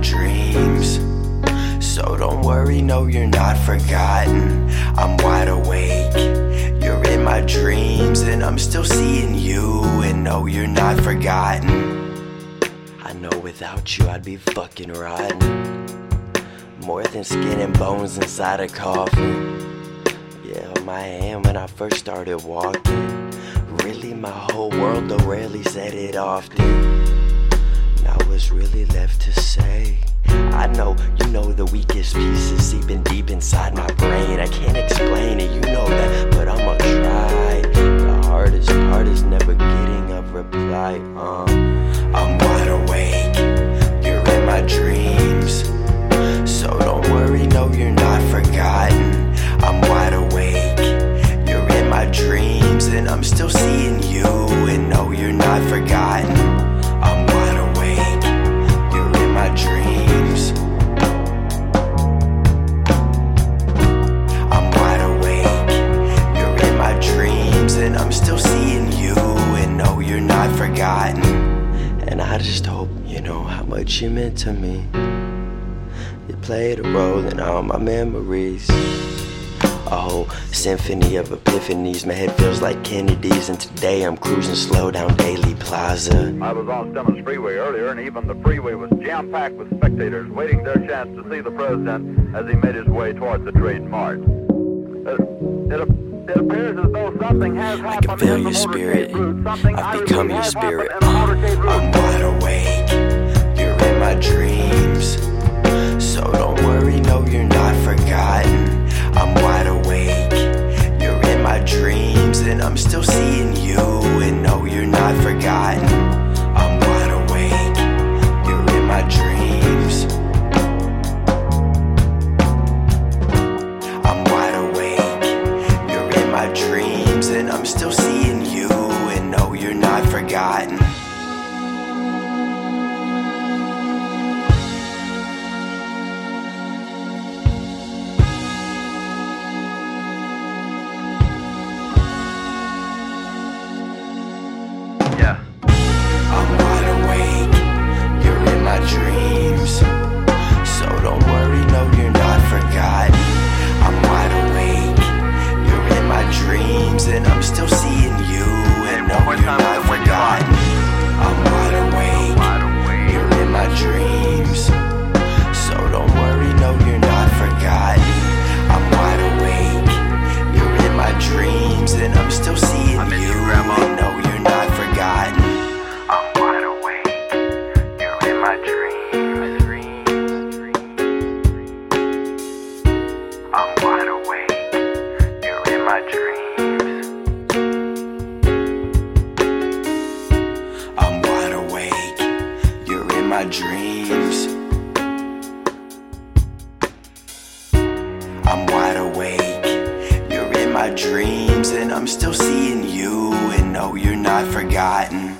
dreams. So don't worry, no, you're not forgotten. I'm wide awake. You're in my dreams, and I'm still seeing you. And no, you're not forgotten. I know without you, I'd be fucking rotten. More than skin and bones inside a coffin. Yeah, my hand when I first started walking. Really, my whole world, though rarely said it often. What's really left to say? I know you know the weakest pieces seeping deep inside my brain. I can't explain it, you know that, but I'ma try. The hardest part is never getting a reply. Uh, I'm wide awake, you're in my dreams. So don't worry, no, you're not forgotten. I'm wide awake, you're in my dreams, and I'm still seeing you. And no, you're not forgotten. Still seeing you. And no, you're not forgotten. And I just hope you know how much you meant to me. You played a role in all my memories. A whole symphony of epiphanies. My head feels like Kennedy's, and today I'm cruising slow down Dealey Plaza. I was on Stemmons Freeway earlier, and even the freeway was jam-packed with spectators waiting their chance to see the president as he made his way towards the Trade Mart. Uh, it, it, it appears as though something has I can feel your spirit. I've become your spirit. happened in the motorcade route. I'm wide awake. You're in my dreams. So don't worry, no, you're not forgotten. I'm wide awake. You're in my dreams, and I'm still seeing and I'm still seeing you. And no, you're not forgotten. Yeah. I'm wide awake. You're in my dreams. My dreams. I'm wide awake. You're in my dreams, and I'm still seeing you. And no, you're not forgotten.